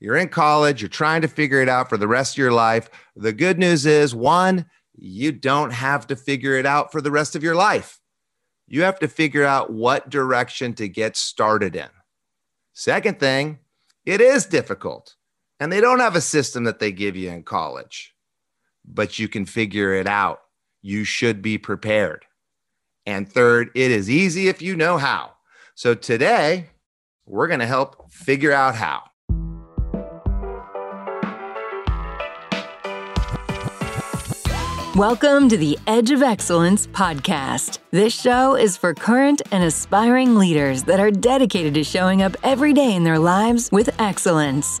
You're in college, you're trying to figure it out for the rest of your life. The good news is one, you don't have to figure it out for the rest of your life. You have to figure out what direction to get started in. Second thing, it is difficult, and they don't have a system that they give you in college, but you can figure it out. You should be prepared. And third, it is easy if you know how. So today, we're going to help figure out how. Welcome to the Edge of Excellence podcast. This show is for current and aspiring leaders that are dedicated to showing up every day in their lives with excellence.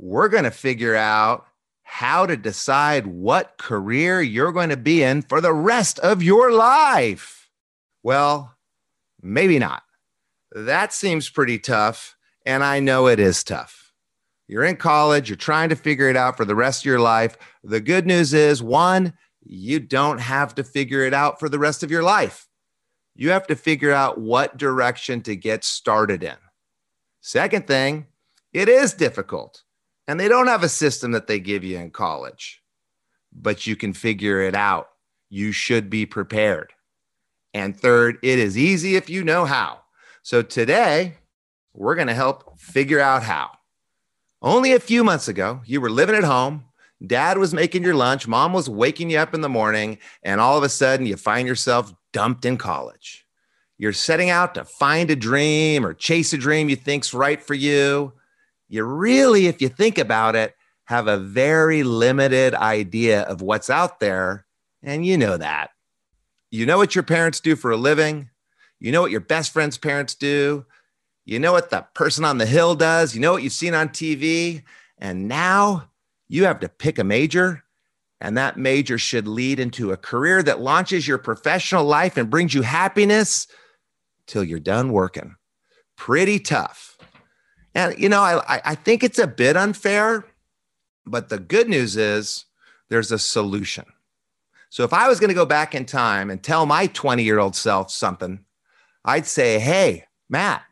we're going to figure out how to decide what career you're going to be in for the rest of your life. Well, maybe not. That seems pretty tough. And I know it is tough. You're in college, you're trying to figure it out for the rest of your life. The good news is one, you don't have to figure it out for the rest of your life. You have to figure out what direction to get started in. Second thing, it is difficult. And they don't have a system that they give you in college, but you can figure it out. You should be prepared. And third, it is easy if you know how. So today, we're going to help figure out how. Only a few months ago, you were living at home. Dad was making your lunch. Mom was waking you up in the morning. And all of a sudden, you find yourself dumped in college. You're setting out to find a dream or chase a dream you think's right for you you really, if you think about it, have a very limited idea of what's out there. And you know that. You know what your parents do for a living. You know what your best friend's parents do. You know what the person on the hill does. You know what you've seen on TV. And now you have to pick a major. And that major should lead into a career that launches your professional life and brings you happiness till you're done working. Pretty tough. And, you know, I, I think it's a bit unfair, but the good news is there's a solution. So if I was going to go back in time and tell my 20 year old self something, I'd say, hey, Matt,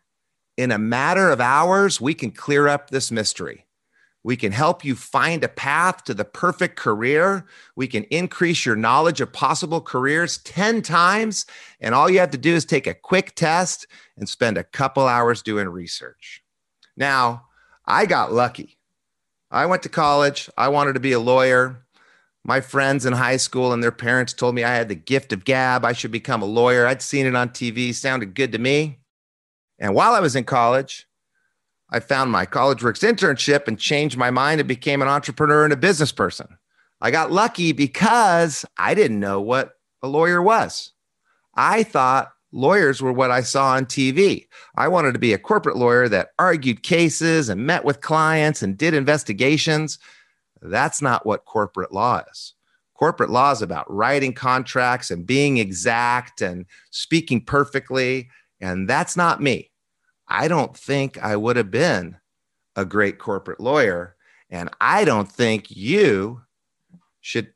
in a matter of hours, we can clear up this mystery. We can help you find a path to the perfect career. We can increase your knowledge of possible careers 10 times. And all you have to do is take a quick test and spend a couple hours doing research. Now, I got lucky. I went to college. I wanted to be a lawyer. My friends in high school and their parents told me I had the gift of gab. I should become a lawyer. I'd seen it on TV, sounded good to me. And while I was in college, I found my CollegeWorks internship and changed my mind and became an entrepreneur and a business person. I got lucky because I didn't know what a lawyer was. I thought lawyers were what I saw on TV. I wanted to be a corporate lawyer that argued cases and met with clients and did investigations. That's not what corporate law is. Corporate law is about writing contracts and being exact and speaking perfectly. And that's not me. I don't think I would have been a great corporate lawyer. And I don't think you should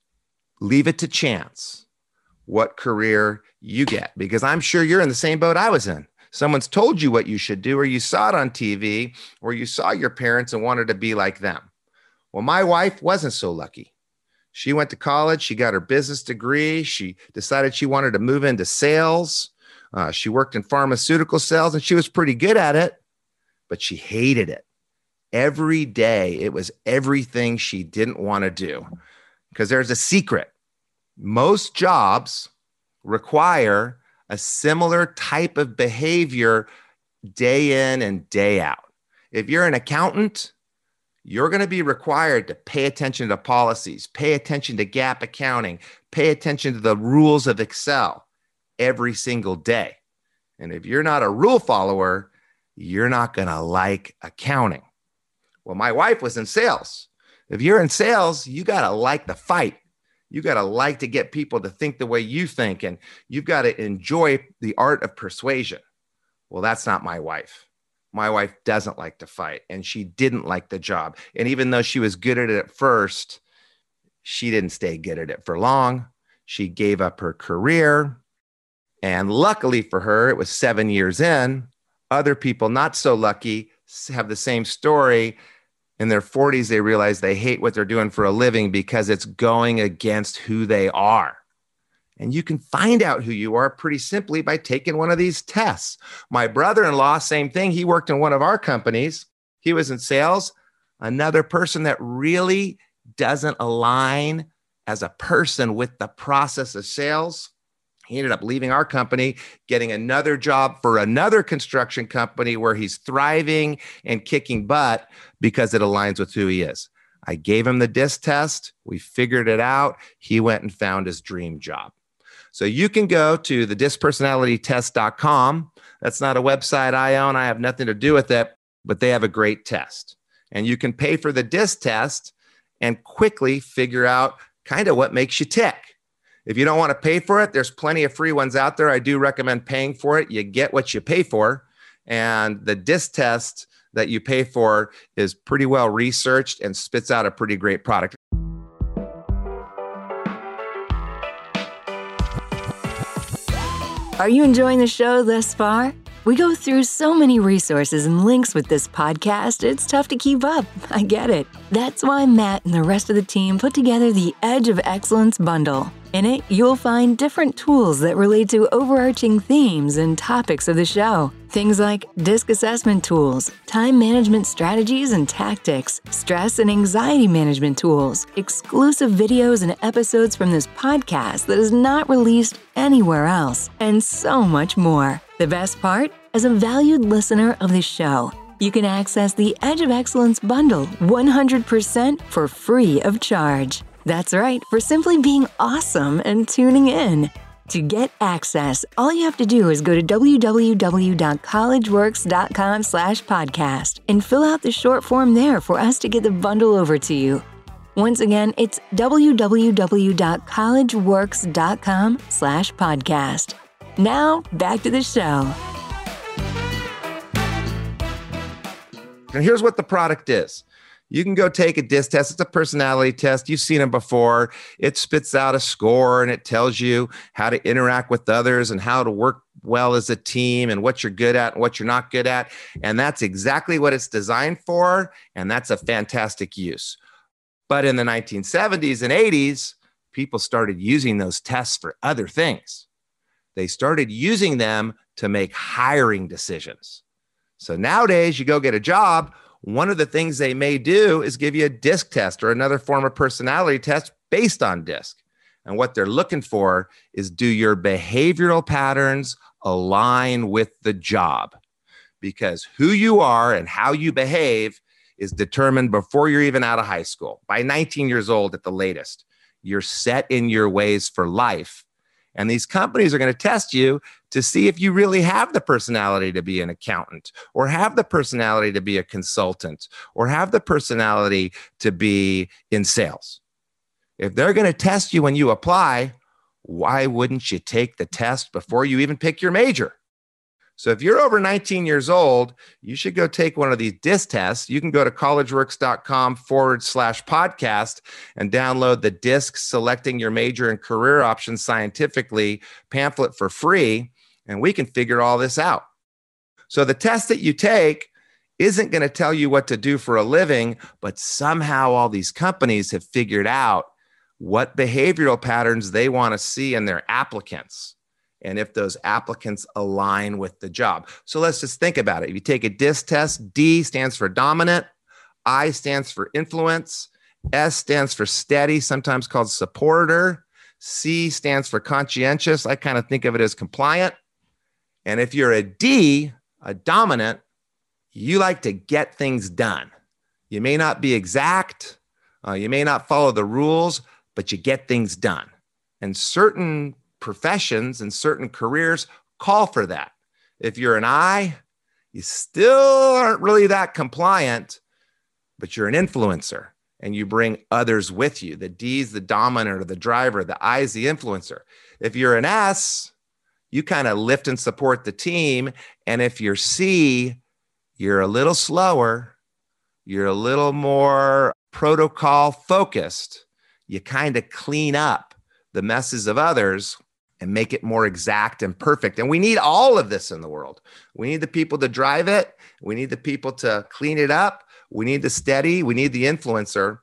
leave it to chance what career you get because I'm sure you're in the same boat I was in. Someone's told you what you should do, or you saw it on TV, or you saw your parents and wanted to be like them. Well, my wife wasn't so lucky. She went to college, she got her business degree, she decided she wanted to move into sales. Uh, she worked in pharmaceutical sales and she was pretty good at it, but she hated it. Every day, it was everything she didn't want to do. Because there's a secret most jobs require a similar type of behavior day in and day out. If you're an accountant, you're going to be required to pay attention to policies, pay attention to GAAP accounting, pay attention to the rules of Excel every single day. And if you're not a rule follower, you're not going to like accounting. Well, my wife was in sales. If you're in sales, you got to like the fight. You got to like to get people to think the way you think, and you've got to enjoy the art of persuasion. Well, that's not my wife. My wife doesn't like to fight, and she didn't like the job. And even though she was good at it at first, she didn't stay good at it for long. She gave up her career. And luckily for her, it was seven years in. Other people, not so lucky, have the same story. In their 40s, they realize they hate what they're doing for a living because it's going against who they are. And you can find out who you are pretty simply by taking one of these tests. My brother in law, same thing. He worked in one of our companies, he was in sales. Another person that really doesn't align as a person with the process of sales. He ended up leaving our company, getting another job for another construction company where he's thriving and kicking butt because it aligns with who he is. I gave him the DISC test. We figured it out. He went and found his dream job. So you can go to the discpersonalitytest.com. That's not a website I own. I have nothing to do with it, but they have a great test. And you can pay for the DISC test and quickly figure out kind of what makes you tick. If you don't want to pay for it, there's plenty of free ones out there. I do recommend paying for it. You get what you pay for. And the DISC test that you pay for is pretty well researched and spits out a pretty great product. Are you enjoying the show thus far? We go through so many resources and links with this podcast, it's tough to keep up. I get it. That's why Matt and the rest of the team put together the Edge of Excellence bundle. In it, you'll find different tools that relate to overarching themes and topics of the show. Things like disc assessment tools, time management strategies and tactics, stress and anxiety management tools, exclusive videos and episodes from this podcast that is not released anywhere else, and so much more. The best part? As a valued listener of this show, you can access the Edge of Excellence bundle 100% for free of charge. That's right, for simply being awesome and tuning in. To get access, all you have to do is go to www.collegeworks.com slash podcast and fill out the short form there for us to get the bundle over to you. Once again, it's www.collegeworks.com slash podcast. Now, back to the show. And here's what the product is you can go take a disc test. It's a personality test. You've seen them before. It spits out a score and it tells you how to interact with others and how to work well as a team and what you're good at and what you're not good at. And that's exactly what it's designed for. And that's a fantastic use. But in the 1970s and 80s, people started using those tests for other things. They started using them to make hiring decisions. So nowadays, you go get a job one of the things they may do is give you a disc test or another form of personality test based on disc. And what they're looking for is do your behavioral patterns align with the job? Because who you are and how you behave is determined before you're even out of high school. By 19 years old at the latest, you're set in your ways for life and these companies are going to test you to see if you really have the personality to be an accountant or have the personality to be a consultant or have the personality to be in sales. If they're going to test you when you apply, why wouldn't you take the test before you even pick your major? So if you're over 19 years old, you should go take one of these DISC tests. You can go to collegeworks.com forward slash podcast and download the DISC selecting your major and career options scientifically pamphlet for free. And we can figure all this out. So the test that you take isn't going to tell you what to do for a living, but somehow all these companies have figured out what behavioral patterns they want to see in their applicants and if those applicants align with the job. So let's just think about it. If you take a DISC test, D stands for dominant, I stands for influence, S stands for steady, sometimes called supporter, C stands for conscientious. I kind of think of it as compliant. And if you're a D, a dominant, you like to get things done. You may not be exact, uh, you may not follow the rules, but you get things done. And certain professions and certain careers call for that. If you're an I, you still aren't really that compliant, but you're an influencer and you bring others with you. The D is the dominant or the driver, the I is the influencer. If you're an S, you kind of lift and support the team. And if you're C, you're a little slower, you're a little more protocol focused. You kind of clean up the messes of others and make it more exact and perfect. And we need all of this in the world. We need the people to drive it, we need the people to clean it up, we need the steady, we need the influencer.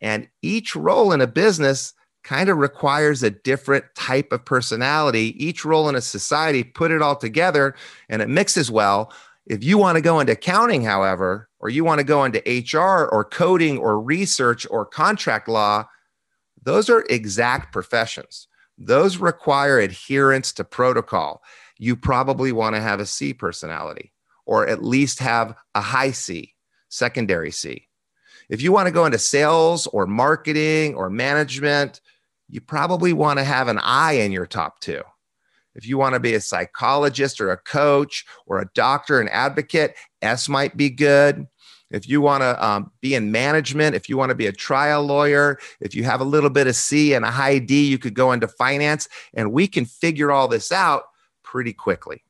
And each role in a business kind of requires a different type of personality. Each role in a society, put it all together and it mixes well. If you want to go into accounting, however, or you want to go into HR or coding or research or contract law, those are exact professions. Those require adherence to protocol. You probably want to have a C personality or at least have a high C, secondary C. If you want to go into sales or marketing or management, you probably want to have an I in your top two. If you want to be a psychologist or a coach or a doctor, an advocate, S might be good. If you want to um, be in management, if you want to be a trial lawyer, if you have a little bit of C and a high D, you could go into finance, and we can figure all this out pretty quickly.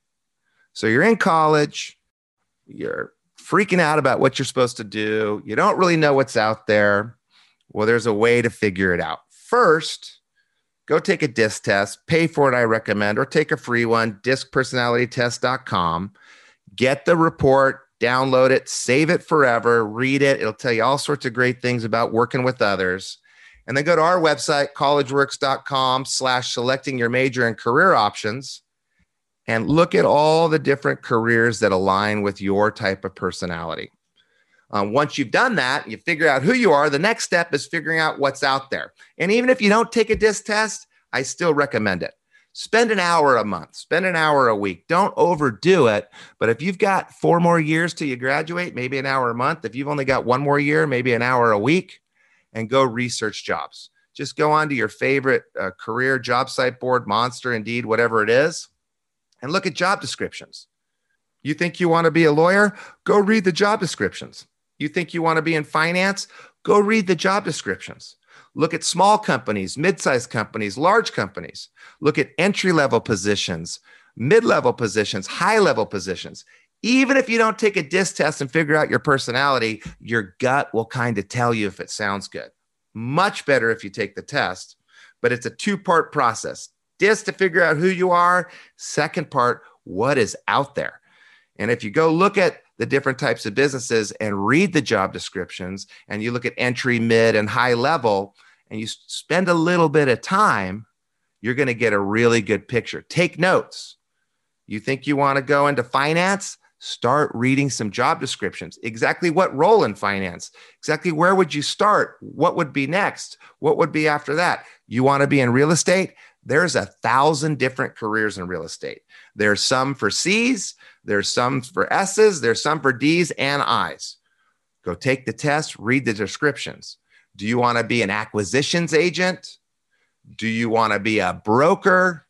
So you're in college, you're freaking out about what you're supposed to do, you don't really know what's out there. Well, there's a way to figure it out. First, go take a disc test, pay for it, I recommend, or take a free one, discpersonalitytest.com. Get the report, download it, save it forever, read it. It'll tell you all sorts of great things about working with others. And then go to our website, collegeworks.com slash selecting your major and career options and look at all the different careers that align with your type of personality. Um, once you've done that, you figure out who you are. The next step is figuring out what's out there. And even if you don't take a disc test, I still recommend it. Spend an hour a month, spend an hour a week. Don't overdo it. But if you've got four more years till you graduate, maybe an hour a month. If you've only got one more year, maybe an hour a week, and go research jobs. Just go onto your favorite uh, career job site board, Monster, Indeed, whatever it is, and look at job descriptions. You think you want to be a lawyer? Go read the job descriptions. You think you want to be in finance? Go read the job descriptions. Look at small companies, mid sized companies, large companies. Look at entry level positions, mid level positions, high level positions. Even if you don't take a disc test and figure out your personality, your gut will kind of tell you if it sounds good. Much better if you take the test, but it's a two part process disc to figure out who you are. Second part, what is out there. And if you go look at the different types of businesses and read the job descriptions and you look at entry, mid, and high level, and you spend a little bit of time, you're going to get a really good picture. Take notes. You think you want to go into finance? Start reading some job descriptions. Exactly what role in finance? Exactly where would you start? What would be next? What would be after that? You want to be in real estate? There's a thousand different careers in real estate. There's some for C's, there's some for S's, there's some for D's and I's. Go take the test, read the descriptions. Do you want to be an acquisitions agent? Do you want to be a broker?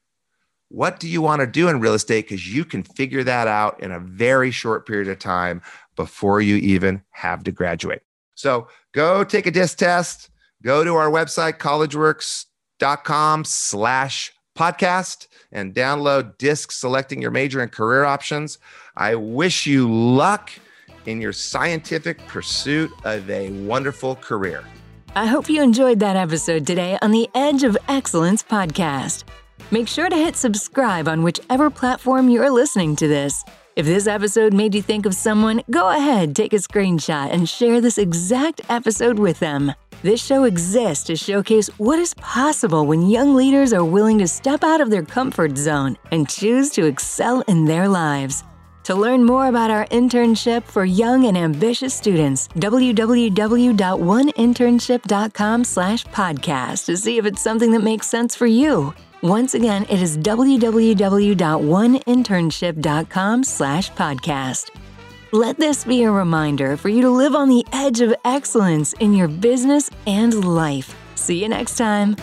What do you want to do in real estate? Because you can figure that out in a very short period of time before you even have to graduate. So go take a disc test, go to our website, collegeworks.com slash podcast and download disc selecting your major and career options. I wish you luck in your scientific pursuit of a wonderful career. I hope you enjoyed that episode today on the Edge of Excellence podcast. Make sure to hit subscribe on whichever platform you're listening to this. If this episode made you think of someone, go ahead, take a screenshot, and share this exact episode with them. This show exists to showcase what is possible when young leaders are willing to step out of their comfort zone and choose to excel in their lives. To learn more about our internship for young and ambitious students, www.oneinternship.com/podcast to see if it's something that makes sense for you. Once again, it is www.oneinternship.com/podcast. Let this be a reminder for you to live on the edge of excellence in your business and life. See you next time.